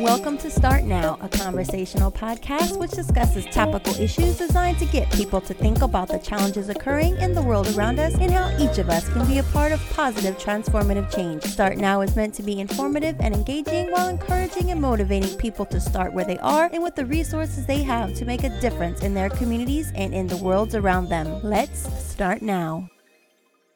Welcome to Start Now, a conversational podcast which discusses topical issues designed to get people to think about the challenges occurring in the world around us and how each of us can be a part of positive, transformative change. Start Now is meant to be informative and engaging while encouraging and motivating people to start where they are and with the resources they have to make a difference in their communities and in the worlds around them. Let's start now.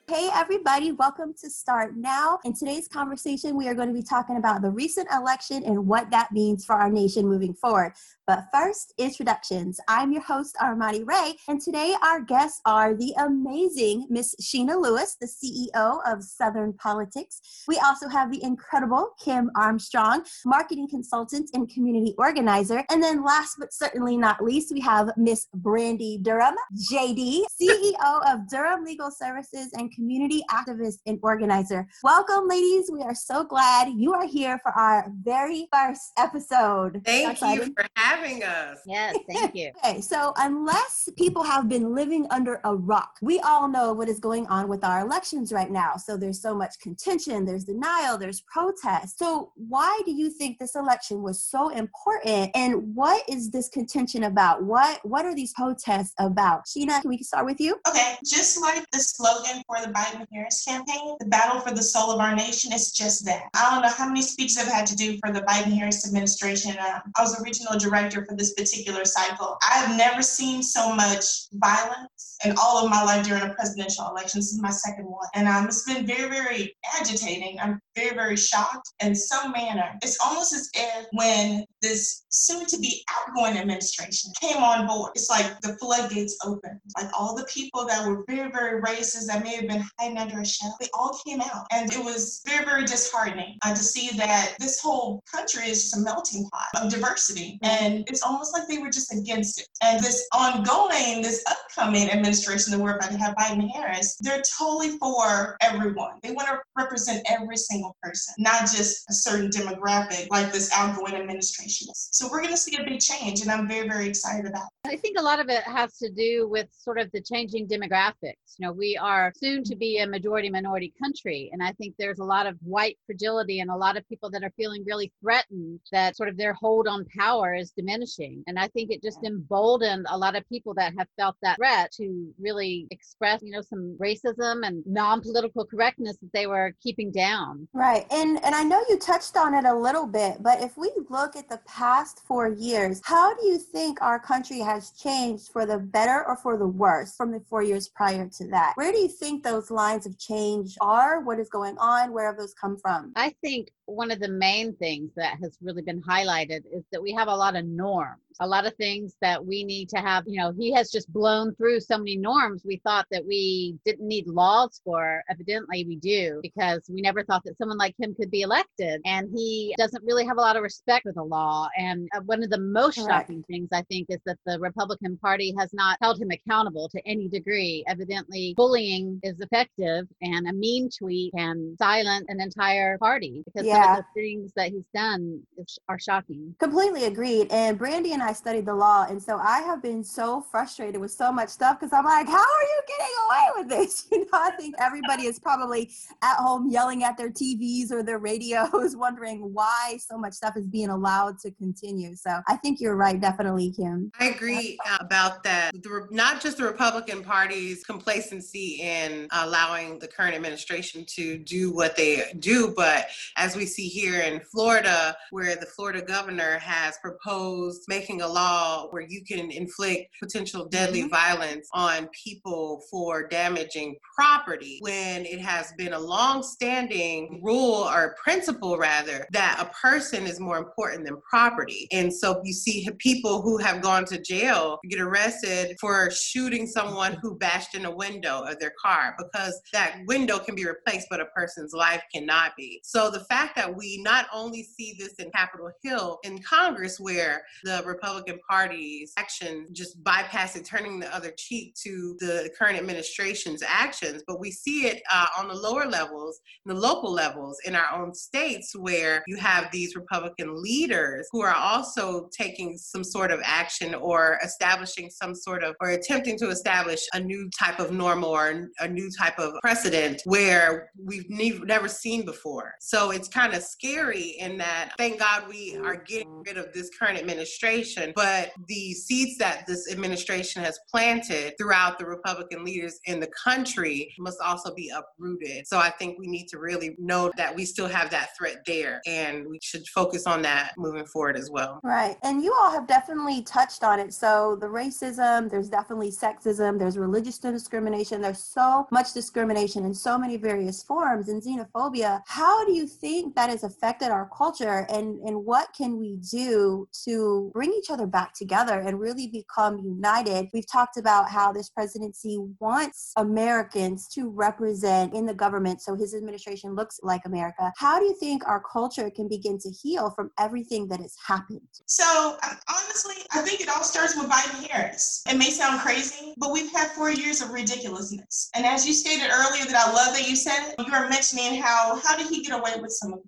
Hey, everybody, welcome to Start Now. In today's conversation, we are going to be talking about the recent election and what that means for our nation moving forward. But first, introductions. I'm your host, Armani Ray, and today our guests are the amazing Miss Sheena Lewis, the CEO of Southern Politics. We also have the incredible Kim Armstrong, marketing consultant and community organizer. And then last but certainly not least, we have Miss Brandy Durham, JD, CEO of Durham Legal Services and community activist and organizer. Welcome, ladies. We are so glad you are here for our very first episode. Thank you for having having us. Yes, thank you. okay, so unless people have been living under a rock, we all know what is going on with our elections right now. So there's so much contention, there's denial, there's protest. So why do you think this election was so important? And what is this contention about? What what are these protests about? Sheena, can we start with you? Okay, just like the slogan for the Biden Harris campaign, the battle for the soul of our nation is just that. I don't know how many speeches I've had to do for the Biden Harris administration. Uh, I was a regional director director for this particular cycle. I have never seen so much violence in all of my life during a presidential election. This is my second one. And um, it's been very, very agitating. I'm very, very shocked in some manner. It's almost as if when this soon to be outgoing administration came on board, it's like the floodgates opened. Like all the people that were very, very racist that may have been hiding under a shell, they all came out. And it was very, very disheartening uh, to see that this whole country is just a melting pot of diversity. And it's almost like they were just against it. And this ongoing, this upcoming administration that we're about to have, Biden Harris, they're totally for everyone. They want to represent every single person, not just a certain demographic like this outgoing administration is. So we're going to see a big change, and I'm very, very excited about it. I think a lot of it has to do with sort of the changing demographics. You know, we are soon to be a majority minority country, and I think there's a lot of white fragility and a lot of people that are feeling really threatened that sort of their hold on power is diminishing. And I think it just emboldened a lot of people that have felt that threat to really express, you know, some racism and non-political correctness that they were keeping down. Right. And and I know you touched on it a little bit, but if we look at the past 4 years, how do you think our country has changed for the better or for the worse from the 4 years prior to that? Where do you think those lines of change are? What is going on? Where have those come from? I think one of the main things that has really been highlighted is that we have a lot of norms a lot of things that we need to have you know he has just blown through so many norms. We thought that we didn't need laws for evidently we do because we never thought that someone like him could be elected. And he doesn't really have a lot of respect for the law. And uh, one of the most shocking things i think is that the republican party has not held him accountable to any degree. Evidently bullying is effective and a mean tweet can silence an entire party because yeah. some of the things that he's done is, are shocking. Completely agreed. And brandy and I studied the law, and so I have been so frustrated with so much stuff because I'm like, how are you getting away with this? You know, I think everybody is probably at home yelling at their TVs or their radios, wondering why so much stuff is being allowed to continue. So I think you're right, definitely, Kim. I agree about that. The, not just the Republican Party's complacency in allowing the current administration to do what they do, but as we see here in Florida, where the Florida governor has proposed making a law where you can inflict potential deadly mm-hmm. violence on people for damaging property when it has been a long-standing rule or principle rather that a person is more important than property and so you see people who have gone to jail get arrested for shooting someone who bashed in a window of their car because that window can be replaced but a person's life cannot be so the fact that we not only see this in capitol hill in congress where the Republican Party's action just bypassing, turning the other cheek to the current administration's actions, but we see it uh, on the lower levels, the local levels in our own states where you have these Republican leaders who are also taking some sort of action or establishing some sort of, or attempting to establish a new type of normal or a new type of precedent where we've never seen before. So it's kind of scary in that, thank God we are getting rid of this current administration, but the seeds that this administration has planted throughout the Republican leaders in the country must also be uprooted. So I think we need to really know that we still have that threat there and we should focus on that moving forward as well. Right. And you all have definitely touched on it. So the racism, there's definitely sexism, there's religious discrimination, there's so much discrimination in so many various forms and xenophobia. How do you think that has affected our culture and, and what can we do to bring each other back together and really become united? We've talked about how this presidency wants Americans to represent in the government so his administration looks like America. How do you think our culture can begin to heal from everything that has happened? So, honestly, I think it all starts with Biden Harris. It may sound crazy, but we've had four years of ridiculousness. And as you stated earlier, that I love that you said, you were mentioning how how did he get away with some of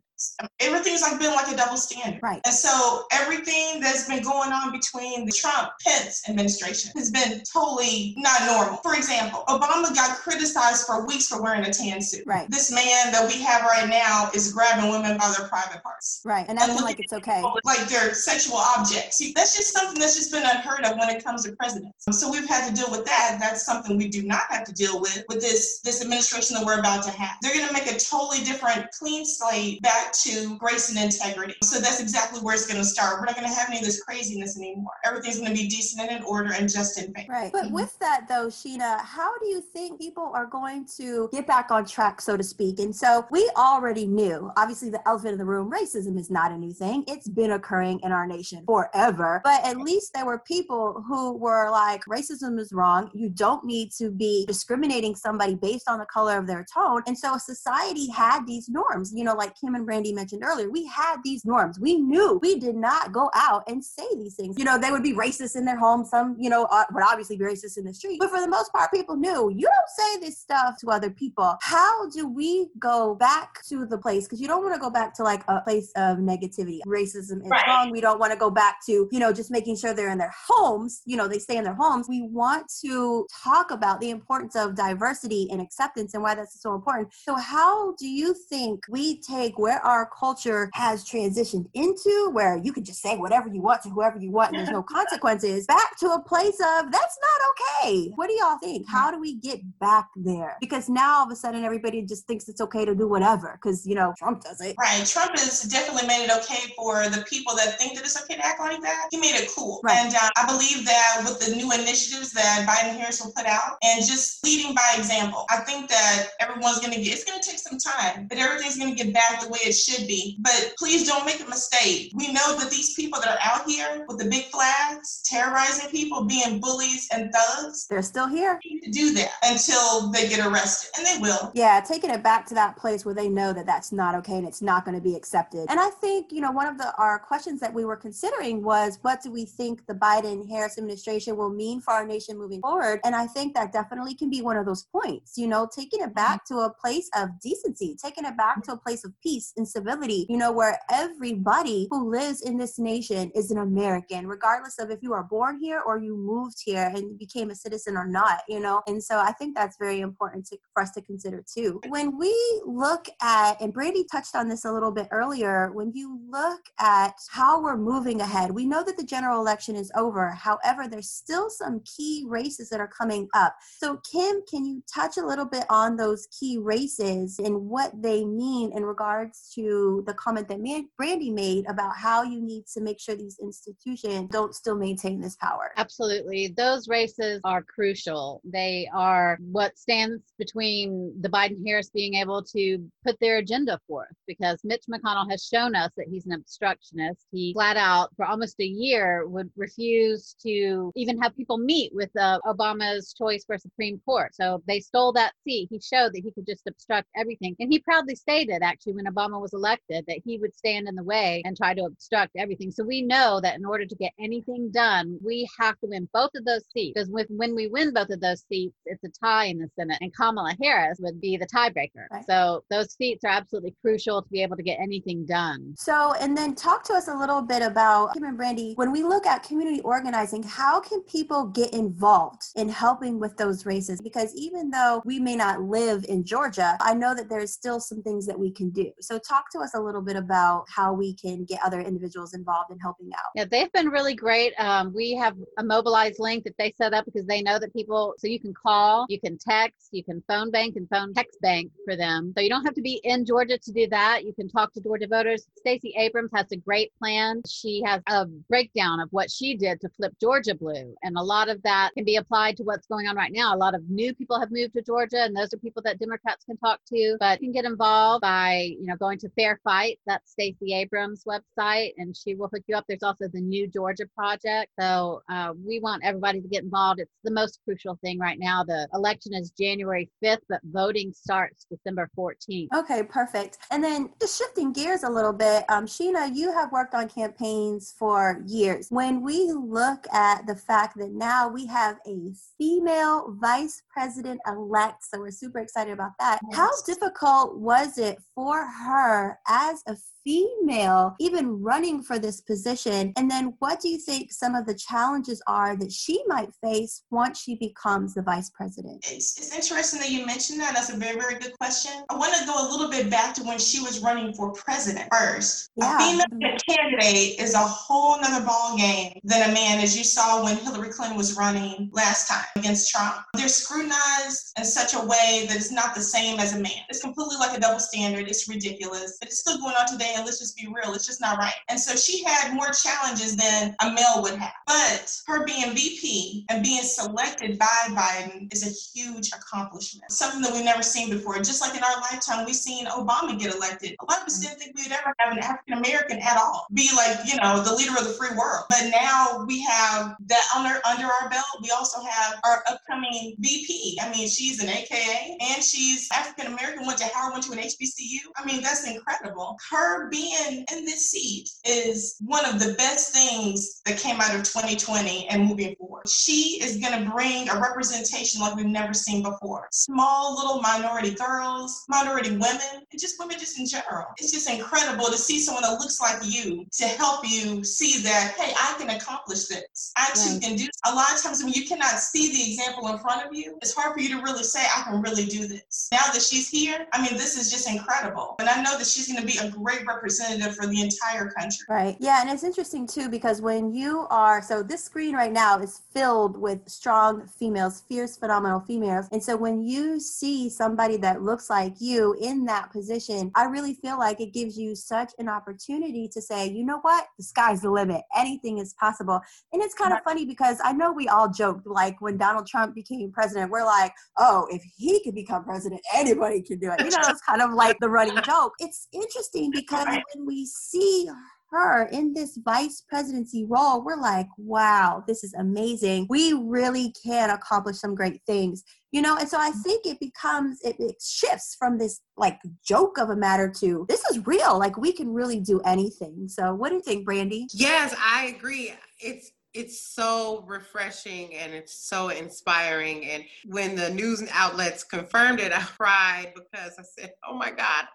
everything's like been like a double standard. Right. And so everything that's been going on between the Trump Pence administration has been totally not normal. For example, Obama got criticized for weeks for wearing a tan suit. Right. This man that we have right now is grabbing women by their private parts. Right. And acting like it's okay. Like they're sexual objects. That's just something that's just been unheard of when it comes to presidents. So we've had to deal with that. That's something we do not have to deal with with this this administration that we're about to have. They're going to make a totally different clean slate back back to grace and integrity. So that's exactly where it's going to start. We're not going to have any of this craziness anymore. Everything's going to be decent and in order and just in faith. Right. But mm-hmm. with that, though, Sheena, how do you think people are going to get back on track, so to speak? And so we already knew, obviously, the elephant in the room racism is not a new thing. It's been occurring in our nation forever. But at least there were people who were like, racism is wrong. You don't need to be discriminating somebody based on the color of their tone. And so society had these norms, you know, like Kim and Brandy mentioned earlier, we had these norms. We knew we did not go out and say these things. You know, they would be racist in their home. Some, you know, uh, would obviously be racist in the street. But for the most part, people knew you don't say this stuff to other people. How do we go back to the place? Because you don't want to go back to like a place of negativity. Racism is right. wrong. We don't want to go back to, you know, just making sure they're in their homes, you know, they stay in their homes. We want to talk about the importance of diversity and acceptance and why that's so important. So, how do you think we take where our culture has transitioned into, where you can just say whatever you want to whoever you want and there's no consequences, back to a place of that's not okay. What do y'all think? How do we get back there? Because now all of a sudden everybody just thinks it's okay to do whatever because, you know, Trump does it. Right. Trump has definitely made it okay for the people that think that it's okay to act like that. He made it cool. Right. And uh, I believe that with the new initiatives that Biden Harris will put out and just leading by example, I think that everyone's going to get, it's going to take some time, but everything's going to get back the way it should be. But please don't make a mistake. We know that these people that are out here with the big flags, terrorizing people, being bullies and thugs, they're still here. to do that until they get arrested, and they will. Yeah, taking it back to that place where they know that that's not okay and it's not going to be accepted. And I think you know one of the our questions that we were considering was what do we think the Biden Harris administration will mean for our nation moving forward? And I think that definitely can be one of those points. You know, taking it back mm-hmm. to a place of decency, taking it back to a place of peace and civility, you know, where everybody who lives in this nation is an American, regardless of if you are born here or you moved here and became a citizen or not, you know? And so I think that's very important to, for us to consider too. When we look at, and Brandy touched on this a little bit earlier, when you look at how we're moving ahead, we know that the general election is over. However, there's still some key races that are coming up. So, Kim, can you touch a little bit on those key races and what they mean in regards to the comment that Brandy made about how you need to make sure these institutions don't still maintain this power. Absolutely. Those races are crucial. They are what stands between the Biden Harris being able to put their agenda forth because Mitch McConnell has shown us that he's an obstructionist. He flat out, for almost a year, would refuse to even have people meet with uh, Obama's choice for Supreme Court. So they stole that seat. He showed that he could just obstruct everything. And he proudly stated, actually, when Obama was was elected, that he would stand in the way and try to obstruct everything. So we know that in order to get anything done, we have to win both of those seats. Because with when we win both of those seats, it's a tie in the Senate, and Kamala Harris would be the tiebreaker. Right. So those seats are absolutely crucial to be able to get anything done. So, and then talk to us a little bit about Kim and Brandy. When we look at community organizing, how can people get involved in helping with those races? Because even though we may not live in Georgia, I know that there's still some things that we can do. So, talk to us a little bit about how we can get other individuals involved in helping out. Yeah, they've been really great. Um, we have a mobilized link that they set up because they know that people, so you can call, you can text, you can phone bank and phone text bank for them. So you don't have to be in Georgia to do that. You can talk to Georgia voters. Stacey Abrams has a great plan. She has a breakdown of what she did to flip Georgia blue. And a lot of that can be applied to what's going on right now. A lot of new people have moved to Georgia, and those are people that Democrats can talk to, but you can get involved by, you know, going to Fair Fight. That's Stacey Abrams' website, and she will hook you up. There's also the New Georgia Project. So uh, we want everybody to get involved. It's the most crucial thing right now. The election is January 5th, but voting starts December 14th. Okay, perfect. And then just shifting gears a little bit, um, Sheena, you have worked on campaigns for years. When we look at the fact that now we have a female vice president elect, so we're super excited about that. How difficult was it for her as a female even running for this position? And then what do you think some of the challenges are that she might face once she becomes the vice president? It's, it's interesting that you mentioned that. That's a very, very good question. I want to go a little bit back to when she was running for president first. Yeah. A female candidate is a whole nother ball game than a man, as you saw when Hillary Clinton was running last time against Trump. They're scrutinized in such a way that it's not the same as a man. It's completely like a double standard. It's ridiculous. But it's still going on today, and let's just be real. It's just not right. And so she had more challenges than a male would have. But her being VP and being selected by Biden is a huge accomplishment. Something that we've never seen before. Just like in our lifetime, we've seen Obama get elected. A lot of us mm-hmm. didn't think we'd ever have an African American at all be like, you know, the leader of the free world. But now we have that under under our belt. We also have our upcoming VP. I mean, she's an AKA and she's African American, went to Howard, went to an HBCU. I mean, that's incredible. Her being in this seat is one of the best things that came out of 2020 and moving forward. She is going to bring a representation like we've never seen before. Small little minority girls, minority women, and just women just in general. It's just incredible to see someone that looks like you to help you see that, hey, I can accomplish this. I too Right. can do. A lot of times when you cannot see the example in front of you, it's hard for you to really say, I can really do this. Now that she's here, I mean, this is just incredible. And I know that she's going to be a great representative for the entire country. Right. Yeah. And it's interesting too because when you are, so this screen right now is filled with strong females, fierce, phenomenal females. And so when you see somebody that looks like you in that position, I really feel like it gives you such an opportunity to say, you know what? The sky's the limit. Anything is possible. And it's kind of funny because I know we all joked like when Donald Trump became president, we're like, oh, if he could become president, anybody can do it. You know, it's kind of like the running joke. It's interesting because when we see her in this vice presidency role, we're like, wow, this is amazing. We really can accomplish some great things, you know? And so I mm. think it becomes, it, it shifts from this like joke of a matter to this is real. Like we can really do anything. So what do you think, Brandy? Yes, I agree. It's it's so refreshing and it's so inspiring. And when the news outlets confirmed it, I cried because I said, "Oh my God!"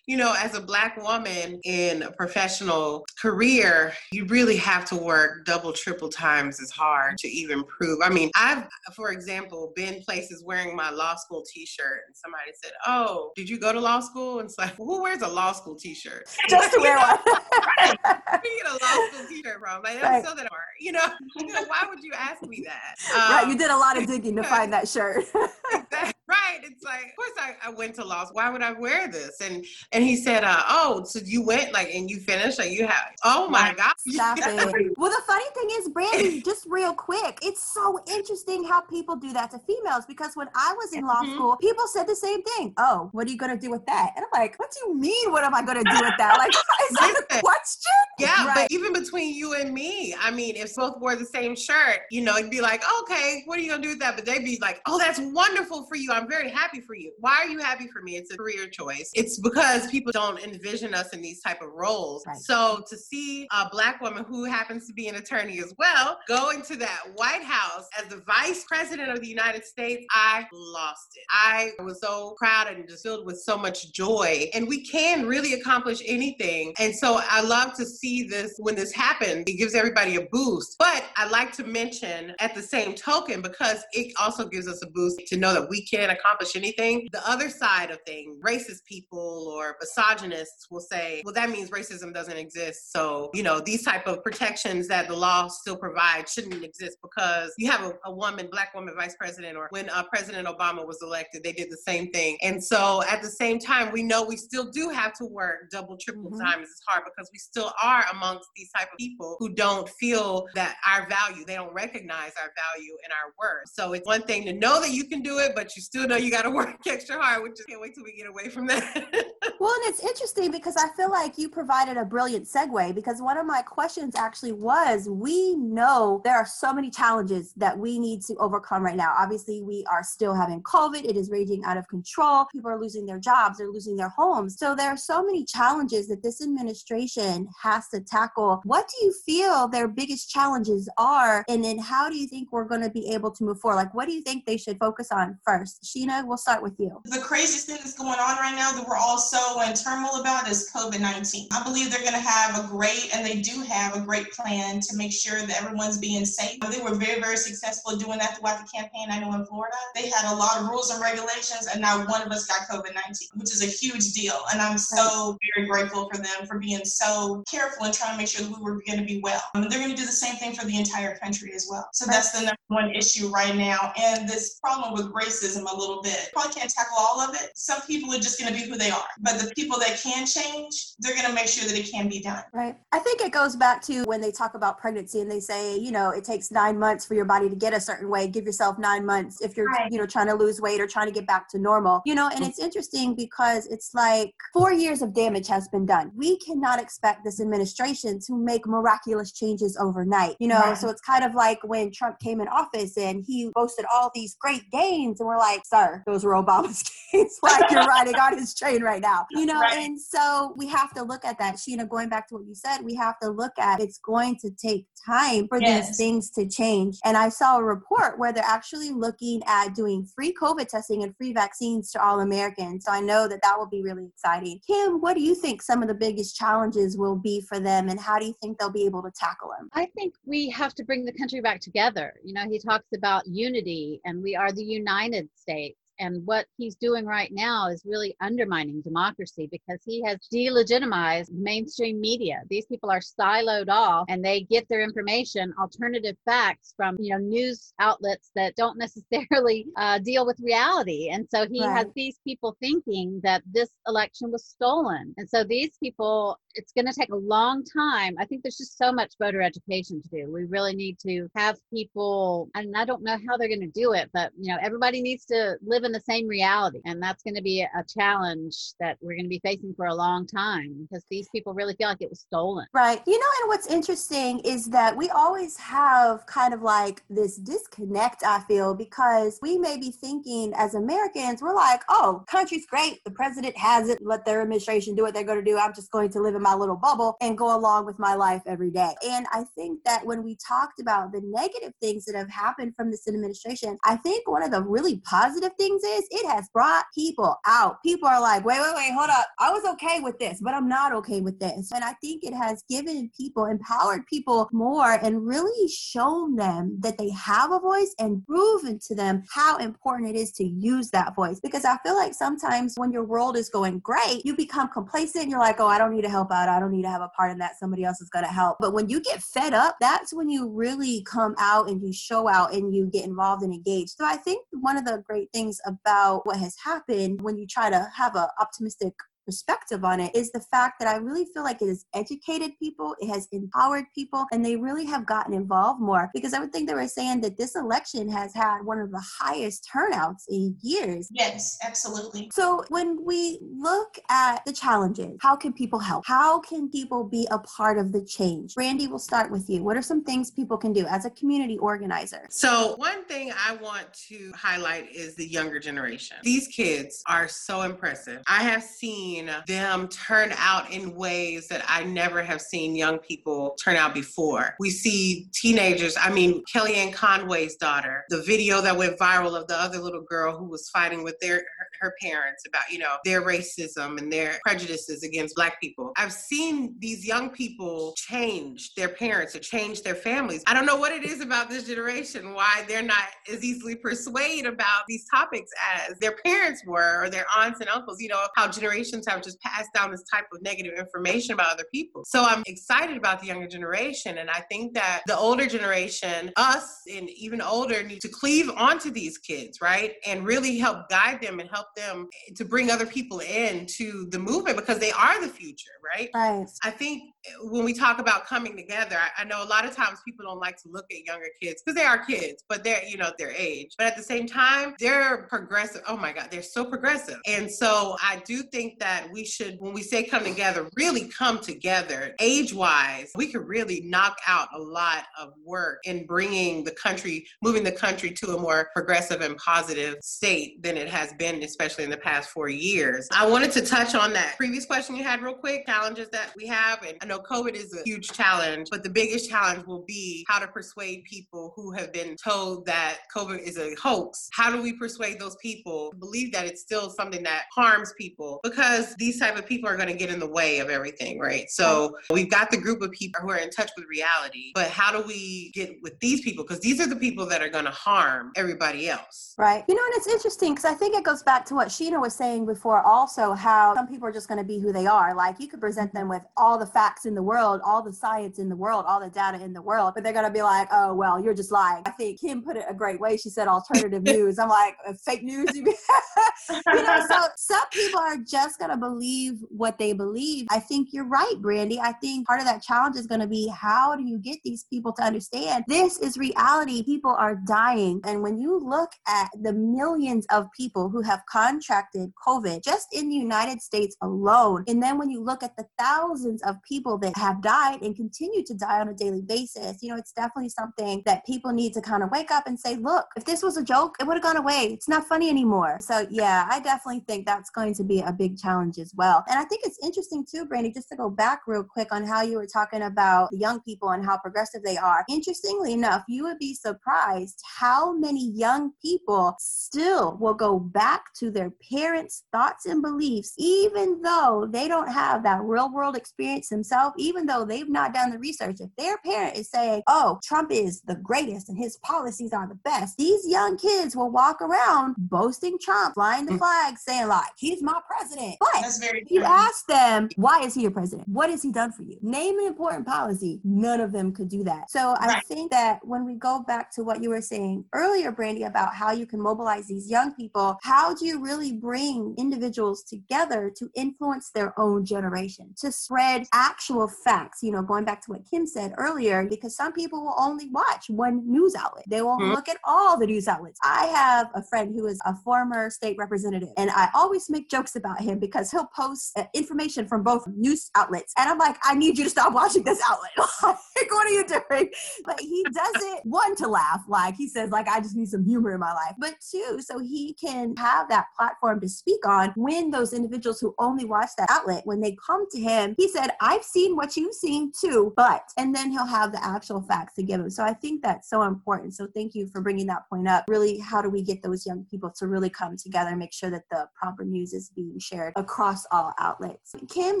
You know, as a black woman in a professional career, you really have to work double, triple times as hard to even prove. I mean, I've, for example, been places wearing my law school T-shirt, and somebody said, "Oh, did you go to law school?" And it's like, who wears a law school T-shirt? Just to wear one. Where you get a law school T-shirt from? Like, Right. that's so that hard. You know, why would you ask me that? right. Um, You did a lot of digging to find that shirt. exactly. Right. It's like, of course, I, I went to law. school. Why would I wear this? And and he said, uh, "Oh, so you went like and you finished? Like you have? Oh my God! Stop it. Well, the funny thing is, Brandy, just real quick, it's so interesting how people do that to females because when I was in law Mhm. school, people said the same thing. Oh, what are you going to do with that? And I'm like, what do you mean? What am I going to do with that? Like, is that a question? Yeah, Right. but even between you and me, I mean, if both wore the same shirt, you know, it'd be like, okay, what are you gonna do with that? But they'd be like, oh, that's wonderful for you. I'm very happy for you. Why are you happy for me? It's a career choice. It's because people don't envision us in these type of roles. Right. So to see a black woman who happens to be an attorney as well go into that White House as the vice president of the United States, I lost it. I was so proud and just filled with so much joy. And we can really accomplish anything. And so I love to see this when this happens. It gives everybody a boost. But I like to mention at the same token, because it also gives us a boost to know that we can accomplish anything. The other side of things, racist people or misogynists will say, well, that means racism doesn't exist. So, you know, these type of protections that the law still provides shouldn't exist because you have a, a woman, black woman vice president, or when uh, President Obama was elected, they did the same thing. And so at the same time, we know we still do have to work double, triple mm-hmm. times as hard because we still are amongst these type of people who don't feel that our value, they don't recognize our value and our worth. So it's one thing to know that you can do it, but you still know you got to work extra hard, which I can't wait till we get away from that. well, and it's interesting because I feel like you provided a brilliant segue because one of my questions actually was we know there are so many challenges that we need to overcome right now. Obviously, we are still having COVID, it is raging out of control. People are losing their jobs, they're losing their homes. So there are so many challenges that this administration has to tackle. What do you feel their biggest challenges are? And then how do you think we're going to be able to move forward? Like, what do you think they should focus on first? Sheena, we'll start with you. The craziest thing that's going on right now that we're all so in turmoil about is COVID 19. I believe they're going to have a great, and they do have a great plan to make sure that everyone's being safe. They were very, very successful doing that throughout the campaign. I know in Florida, they had a lot of rules and regulations, and not one of us got COVID 19, which is a huge deal. And I'm so very grateful for them for being so careful and trying to make sure that we were going to be well. And they're going to do the same thing for the entire country as well. So that's the number one issue right now. And this problem with racism a little bit. Probably can't tackle all of it. Some people are just going to be who they are. But the people that can change, they're going to make sure that it can be done. Right. I think it goes back to when they talk about pregnancy and they say, you know, it takes nine months for your body to get a certain way. Give yourself nine months if you're, right. you know, trying to lose weight or trying to get back to normal. You know, and it's interesting because it's like four years of damage has been done. We cannot expect this administration to make miraculous changes overnight. You know, right. so it's kind of like when Trump came in office and he boasted all these great gains, and we're like, sir, those were Obama's gains. like you're riding on his train right now. You know, right. and so we have to look at that. Sheena, going back to what you said, we have to look at it's going to take time for yes. these things to change. And I saw a report where they're actually looking at doing free COVID testing and free vaccines to all Americans. So I know that that will be really exciting. Kim, what do you think some of the biggest challenges will be for them, and how do you think they'll be able to tackle them? I think we have to bring the country back together. You know, he talks about unity, and we are the United States state. And what he's doing right now is really undermining democracy because he has delegitimized mainstream media. These people are siloed off and they get their information, alternative facts from, you know, news outlets that don't necessarily uh, deal with reality. And so he right. has these people thinking that this election was stolen. And so these people, it's going to take a long time. I think there's just so much voter education to do. We really need to have people, and I don't know how they're going to do it, but, you know, everybody needs to live live in the same reality. And that's going to be a challenge that we're going to be facing for a long time because these people really feel like it was stolen. Right. You know, and what's interesting is that we always have kind of like this disconnect, I feel, because we may be thinking as Americans, we're like, oh, country's great. The president has it. Let their administration do what they're going to do. I'm just going to live in my little bubble and go along with my life every day. And I think that when we talked about the negative things that have happened from this administration, I think one of the really positive things things is it has brought people out. People are like, wait, wait, wait, hold up. I was okay with this, but I'm not okay with this. And I think it has given people, empowered people more and really shown them that they have a voice and proven to them how important it is to use that voice. Because I feel like sometimes when your world is going great, you become complacent. You're like, oh, I don't need to help out. I don't need to have a part in that. Somebody else is going to help. But when you get fed up, that's when you really come out and you show out and you get involved and engaged. So I think one of the great things about what has happened when you try to have an optimistic perspective on it is the fact that I really feel like it has educated people, it has empowered people, and they really have gotten involved more. Because I would think they were saying that this election has had one of the highest turnouts in years. Yes, absolutely. So when we look at the challenges, how can people help? How can people be a part of the change? Brandy, we'll start with you. What are some things people can do as a community organizer? So, one thing I want to highlight is the younger generation. These kids are so impressive. I have seen them turn out in ways that I never have seen young people turn out before. We see teenagers, I mean, Kellyanne Conway's daughter, the video that went viral of the other little girl who was fighting with their her, her parents about, you know, their racism and their prejudices against black people. I've seen these young people change their parents or change their families. I don't know what it is about this generation why they're not as easily persuaded about these topics as their parents were or their aunts and uncles, you know, how generations have just passed down this type of negative information about other people. So I'm excited about the younger generation. And I think that the older generation, us and even older, need to cleave onto these kids, right? And really help guide them and help them to bring other people in to the movement because they are the future, right? Right. I think when we talk about coming together, I, I know a lot of times people don't like to look at younger kids because they are kids, but they're, you know, their age. But at the same time, they're progressive. Oh my God, they're so progressive. And so I do think that we should, when we say come together, really come together age wise. We could really knock out a lot of work in bringing the country, moving the country to a more progressive and positive state than it has been, especially in the past four years. I wanted to touch on that previous question you had real quick, challenges that we have. And I know COVID is a huge challenge, but the biggest challenge will be how to persuade people who have been told that COVID is a hoax. How do we persuade those people to believe that it's still something that harms people? Because these type of people are going to get in the way of everything, right? So we've got the group of people who are in touch with reality, but how do we get with these people? Because these are the people that are going to harm everybody else. Right. You know, and it's interesting because I think it goes back to what Sheena was saying before also how some people are just going to be who they are. Like you could present them with all the facts in the world, all the science in the world, all the data in the world, but they're going to be like, oh, well, you're just lying. I think Kim put it a great way. She said alternative news. I'm like, uh, fake news? you know, so some people are just going to believe what they believe. I think you're right, Brandy. I think part of that challenge is going to be how do you get these people to understand this is reality? People are dying. And when you look at the millions of people who have contracted COVID just in the United States alone, and then when you look at the thousands of people that have died and continue to die on a daily basis, you know, it's definitely something that people need to kind of wake up and say, look, if this was a joke, it would have gone away. It's not funny anymore. So, yeah, I definitely think that's going to be a big challenge as well. And I think it's interesting too, Brandy, just to go back real quick on how you were talking about the young people and how progressive they are. Interestingly enough, you would be surprised how many young people still will go back to their parents' thoughts and beliefs, even though they don't have that real world experience themselves, even though they've not done the research. If their parent is saying, oh, Trump is the greatest and his policies are the best, these young kids will walk around boasting Trump, flying the flag, saying, like, he's my president. But if you ask them, why is he your president? What has he done for you? Name an important policy. None of them could do that. So I Right. think that when we go back to what you were saying earlier, Brandy, about how you can mobilize these young people, how do you really bring individuals together to influence their own generation, to spread actual facts? You know, going back to what Kim said earlier, because some people will only watch one news outlet. They won't Mhm. look at all the news outlets. I have a friend who is a former state representative, and I always make jokes about him because he'll post uh, information from both news outlets. And I'm like, I need you to stop watching this outlet. like, what are you doing? But he does it, one, to laugh. Like, he says, like, I just need some humor in my life. But two, so he can have that platform to speak on when those individuals who only watch that outlet, when they come to him, he said, I've seen what you've seen too, but, and then he'll have the actual facts to give him. So I think that's so important. So thank you for bringing that point up. Really, how do we get those young people to really come together and make sure that the proper news is being shared across all outlets? Kim,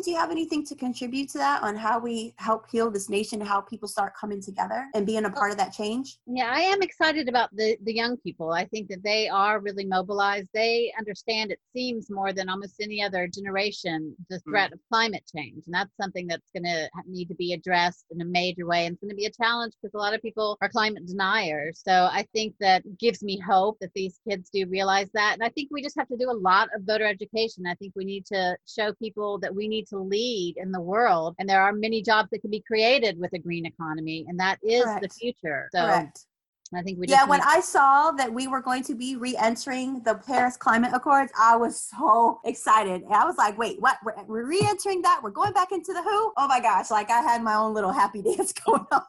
do you have anything to contribute to that on how we help heal this nation, how people start coming together and being a part of that change? Yeah, I am excited about the the young people. I think that they are really mobilized. They understand it seems more than almost any other generation the threat mm. of climate change, and that's something that that's going to need to be addressed in a major way. And it's going to be a challenge because a lot of people are climate deniers. So I think that gives me hope that these kids do realize that. And I think we just have to do a lot of voter education. I think we need to show people that we need to lead in the world. And there are many jobs that can be created with a green economy. And that is Correct. the future. So Correct. I think we yeah. When I saw that we were going to be re-entering the Paris Climate Accords, I was so excited. And I was like, "Wait, what? We're, we're re-entering that? We're going back into the WHO? Oh my gosh! Like I had my own little happy dance going on."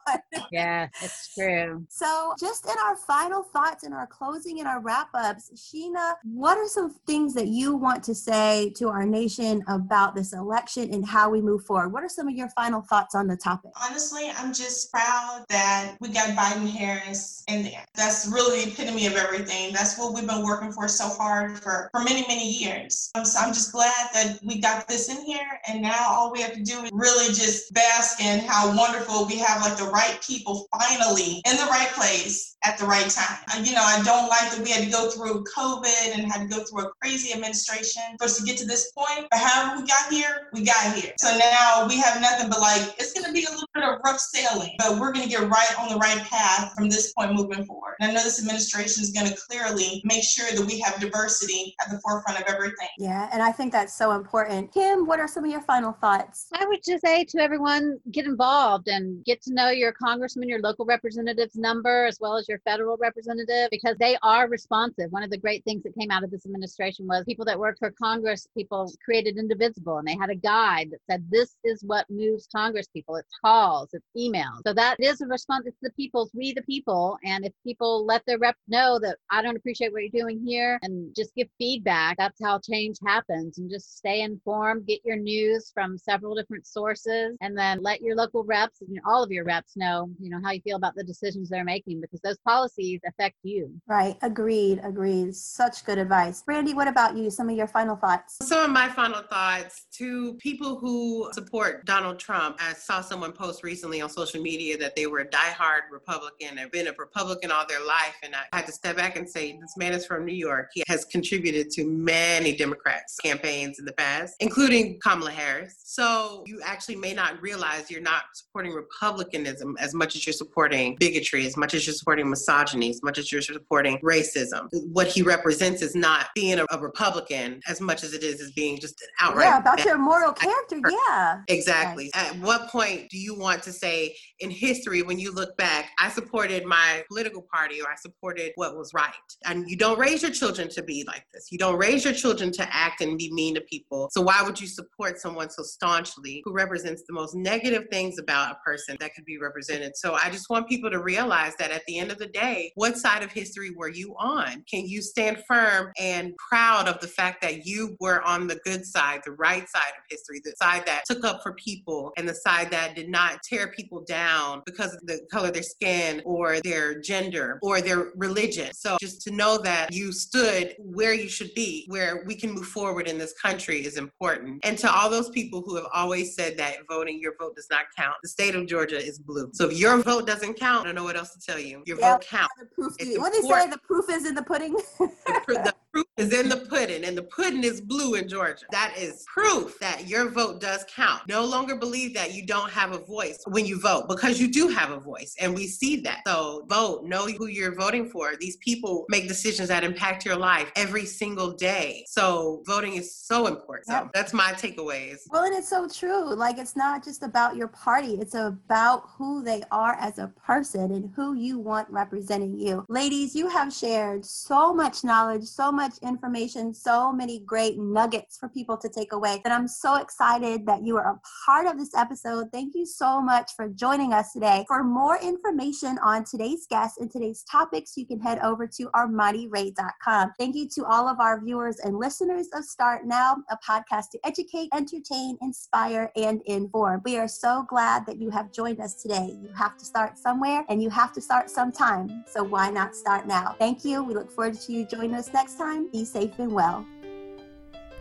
yeah, it's true. So, just in our final thoughts, in our closing, in our wrap-ups, Sheena, what are some things that you want to say to our nation about this election and how we move forward? What are some of your final thoughts on the topic? Honestly, I'm just proud that we got Biden Harris there. That's really the epitome of everything. That's what we've been working for so hard for, for many, many years. So I'm just glad that we got this in here. And now all we have to do is really just bask in how wonderful we have like the right people finally in the right place at the right time. You know, I don't like that we had to go through COVID and had to go through a crazy administration for us to get to this point. But however we got here, we got here. So now we have nothing but like, it's going to be a little bit of rough sailing, but we're going to get right on the right path from this point moving forward. And I know this administration is going to clearly make sure that we have diversity at the forefront of everything. Yeah, and I think that's so important. Kim, what are some of your final thoughts? I would just say to everyone get involved and get to know your congressman, your local representative's number, as well as your federal representative, because they are responsive. One of the great things that came out of this administration was people that worked for Congress, people created Indivisible, and they had a guide that said, This is what moves Congress people. It's calls, it's emails. So that is a response. It's the people's, we the people. And if people let their rep know that I don't appreciate what you're doing here and just give feedback, that's how change happens. And just stay informed, get your news from several different sources, and then let your local reps and all of your reps know, you know, how you feel about the decisions they're making because those policies affect you. Right. Agreed. Agreed. Such good advice. Brandy, what about you? Some of your final thoughts? Some of my final thoughts to people who support Donald Trump. I saw someone post recently on social media that they were a diehard Republican, have been a Republican all their life. And I had to step back and say, this man is from New York. He has contributed to many Democrats' campaigns in the past, including Kamala Harris. So you actually may not realize you're not supporting Republicanism as much as you're supporting bigotry, as much as you're supporting misogyny, as much as you're supporting racism. What he represents is not being a, a Republican as much as it is as being just an outright. Yeah, about your moral character. Yeah. Exactly. Yes. At what point do you want to say in history, when you look back, I supported my political party or I supported what was right. And you don't raise your children to be like this. You don't raise your children to act and be mean to people. So why would you support someone so staunchly who represents the most negative things about a person that could be represented? So I just want people to realize that at the end of the day, what side of history were you on? Can you stand firm and proud of the fact that you were on the good side, the right side of history, the side that took up for people and the side that did not tear people down because of the color of their skin or their gender or their religion. So just to know that you stood where you should be, where we can move forward in this country is important. And to all those people who have always said that voting, your vote does not count, the state of Georgia is blue. So if your vote doesn't count, I don't know what else to tell you. Your vote counts. The what they say? The proof is in the pudding. the, the proof is in the pudding, and the pudding is blue in Georgia. That is proof that your vote does count. No longer believe that you don't have a voice when you vote because you do have a voice, and we see that. So vote, know who you're voting for. These people make decisions that impact your life every single day. So voting is so important. Yep. So that's my takeaways. Well, and it's so true. Like it's not just about your party, it's about who they are as a person and who you want representing you. Ladies, you have shared so much knowledge, so much information, so many great nuggets for people to take away that I'm so excited that you are a part of this episode. Thank you so much for joining us today. For more information on today's guest and today's topics, you can head over to armaniray.com. Thank you to all of our viewers and listeners of Start Now, a podcast to educate, entertain, inspire, and inform. We are so glad that you have joined us today. You have to start somewhere and you have to start sometime. So why not start now? Thank you. We look forward to you joining us next time. Be safe and well.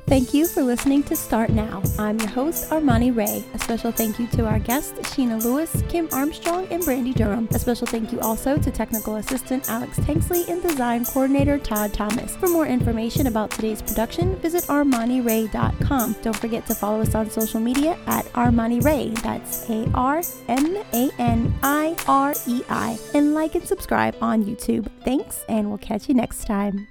Thank you for listening to Start Now. I'm your host, Armani Ray. A special thank you to our guests, Sheena Lewis, Kim Armstrong, and Brandy Durham. A special thank you also to technical assistant Alex Tanksley and design coordinator Todd Thomas. For more information about today's production, visit armaniray.com. Don't forget to follow us on social media at Armani Ray. That's A R M A N I R E I. And like and subscribe on YouTube. Thanks, and we'll catch you next time.